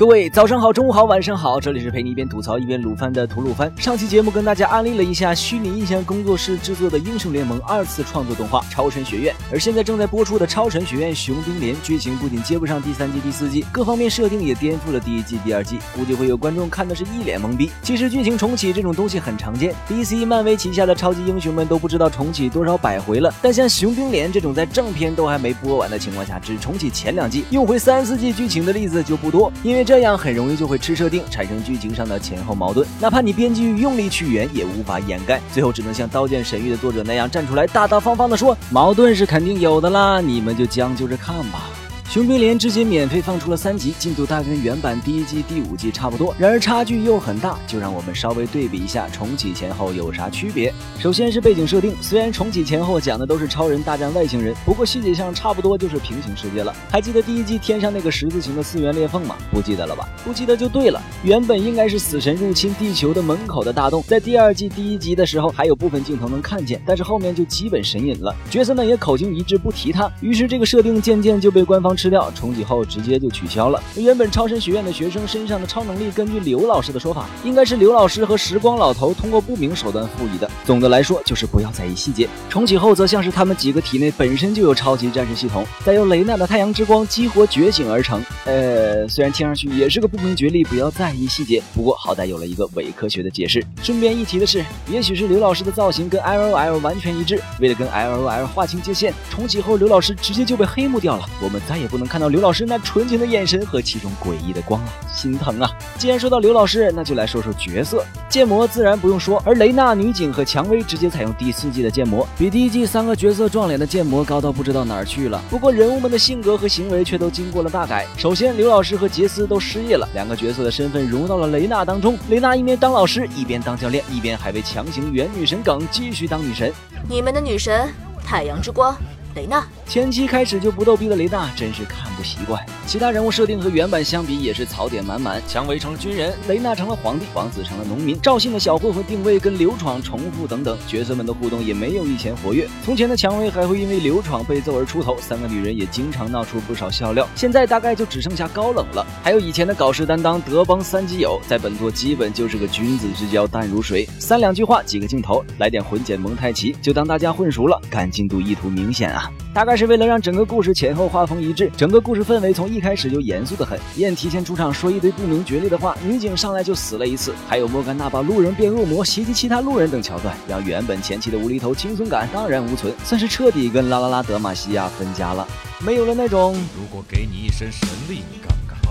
各位早上好，中午好，晚上好，这里是陪你一边吐槽一边撸番的吐鲁番。上期节目跟大家安利了一下虚拟印象工作室制作的《英雄联盟》二次创作动画《超神学院》，而现在正在播出的《超神学院：雄兵连》剧情不仅接不上第三季、第四季，各方面设定也颠覆了第一季、第二季，估计会有观众看的是一脸懵逼。其实剧情重启这种东西很常见，DC、漫威旗下的超级英雄们都不知道重启多少百回了，但像雄兵连这种在正片都还没播完的情况下只重启前两季，用回三四季剧情的例子就不多，因为这样很容易就会吃设定，产生剧情上的前后矛盾。哪怕你编剧用力去圆，也无法掩盖，最后只能像《刀剑神域》的作者那样站出来，大大方方的说：“矛盾是肯定有的啦，你们就将就着看吧。”雄兵连直接免费放出了三集，进度大跟原版第一季、第五季差不多，然而差距又很大，就让我们稍微对比一下重启前后有啥区别。首先是背景设定，虽然重启前后讲的都是超人大战外星人，不过细节上差不多就是平行世界了。还记得第一季天上那个十字形的四元裂缝吗？不记得了吧？不记得就对了。原本应该是死神入侵地球的门口的大洞，在第二季第一集的时候还有部分镜头能看见，但是后面就基本神隐了，角色们也口径一致不提它，于是这个设定渐渐就被官方。吃掉重启后直接就取消了。原本超神学院的学生身上的超能力，根据刘老师的说法，应该是刘老师和时光老头通过不明手段赋予的。总的来说，就是不要在意细节。重启后则像是他们几个体内本身就有超级战士系统，再由雷娜的太阳之光激活觉醒而成。呃，虽然听上去也是个不明觉厉，不要在意细节。不过好歹有了一个伪科学的解释。顺便一提的是，也许是刘老师的造型跟 L O L 完全一致，为了跟 L O L 划清界限，重启后刘老师直接就被黑幕掉了。我们再也。不能看到刘老师那纯情的眼神和其中诡异的光啊，心疼啊！既然说到刘老师，那就来说说角色。建模自然不用说，而雷娜、女警和蔷薇直接采用第四季的建模，比第一季三个角色撞脸的建模高到不知道哪儿去了。不过人物们的性格和行为却都经过了大改。首先，刘老师和杰斯都失业了，两个角色的身份融入到了雷娜当中。雷娜一边当老师，一边当教练，一边还被强行圆女神梗，继续当女神。你们的女神，太阳之光。雷娜前期开始就不逗逼的雷娜真是看不习惯。其他人物设定和原版相比也是槽点满满。蔷薇成了军人，雷娜成了皇帝，王子成了农民，赵信的小混混定位跟刘闯重复等等，角色们的互动也没有以前活跃。从前的蔷薇还会因为刘闯被揍而出头，三个女人也经常闹出不少笑料。现在大概就只剩下高冷了，还有以前的搞事担当德邦三基友，在本作基本就是个君子之交淡如水，三两句话几个镜头，来点混剪蒙太奇，就当大家混熟了，赶进度意图明显啊。大概是为了让整个故事前后画风一致，整个故事氛围从一开始就严肃的很。燕提前出场说一堆不明觉厉的话，女警上来就死了一次，还有莫甘娜把路人变恶魔袭击其他路人等桥段，让原本前期的无厘头轻松感荡然无存，算是彻底跟拉拉拉德玛西亚分家了，没有了那种如果给你一身神力。你干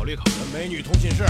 虑考虑美女通讯室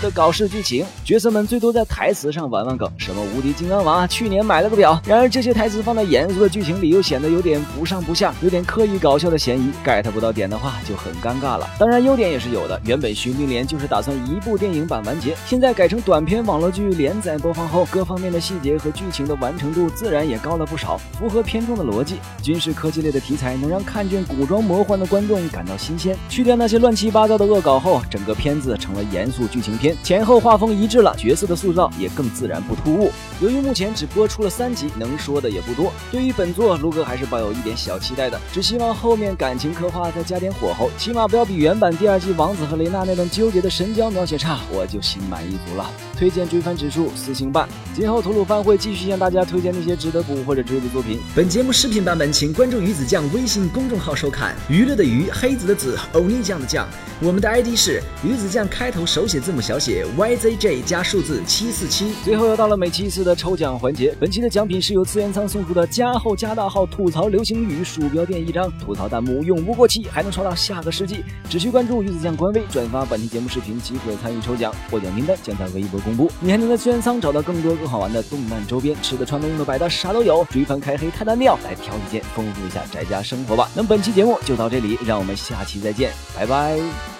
的搞事剧情，角色们最多在台词上玩玩梗，什么无敌金刚娃去年买了个表。然而这些台词放在严肃的剧情里，又显得有点不上不下，有点刻意搞笑的嫌疑。get 不到点的话，就很尴尬了。当然优点也是有的，原本《寻兵连》就是打算一部电影版完结，现在改成短片网络剧连载播放后，各方面的细节和剧情的完成度自然也高了不少，符合片中的逻辑。军事科技类的题材能让看倦古装魔幻的观众感到新鲜，去掉那些乱七八糟的恶搞后。整个片子成了严肃剧情片，前后画风一致了，角色的塑造也更自然不突兀。由于目前只播出了三集，能说的也不多。对于本作，卢哥还是抱有一点小期待的，只希望后面感情刻画再加点火候，起码不要比原版第二季王子和雷娜那段纠结的神交描写差，我就心满意足了。推荐追番指数四星半。今后吐鲁番会继续向大家推荐那些值得补或者追的作品。本节目视频版本，请关注鱼子酱微信公众号收看。娱乐的娱，黑子的子，欧尼酱的酱。我们的 ID 是鱼子酱，开头手写字母小写 YZJ 加数字七四七。最后又到了每期一次的抽奖环节，本期的奖品是由资源仓送出的加厚加大号吐槽流行语鼠标垫一张，吐槽弹幕永不过期，还能刷到下个世纪。只需关注鱼子酱官微，转发本期节目视频即可参与抽奖，获奖名单将在微博公布。你还能在资源仓找到更多更好玩的动漫周边，吃的穿的用的摆的啥都有。追番开黑太单调，来挑一件丰富一下宅家生活吧。那么本期节目就到这里，让我们下期再见，拜拜。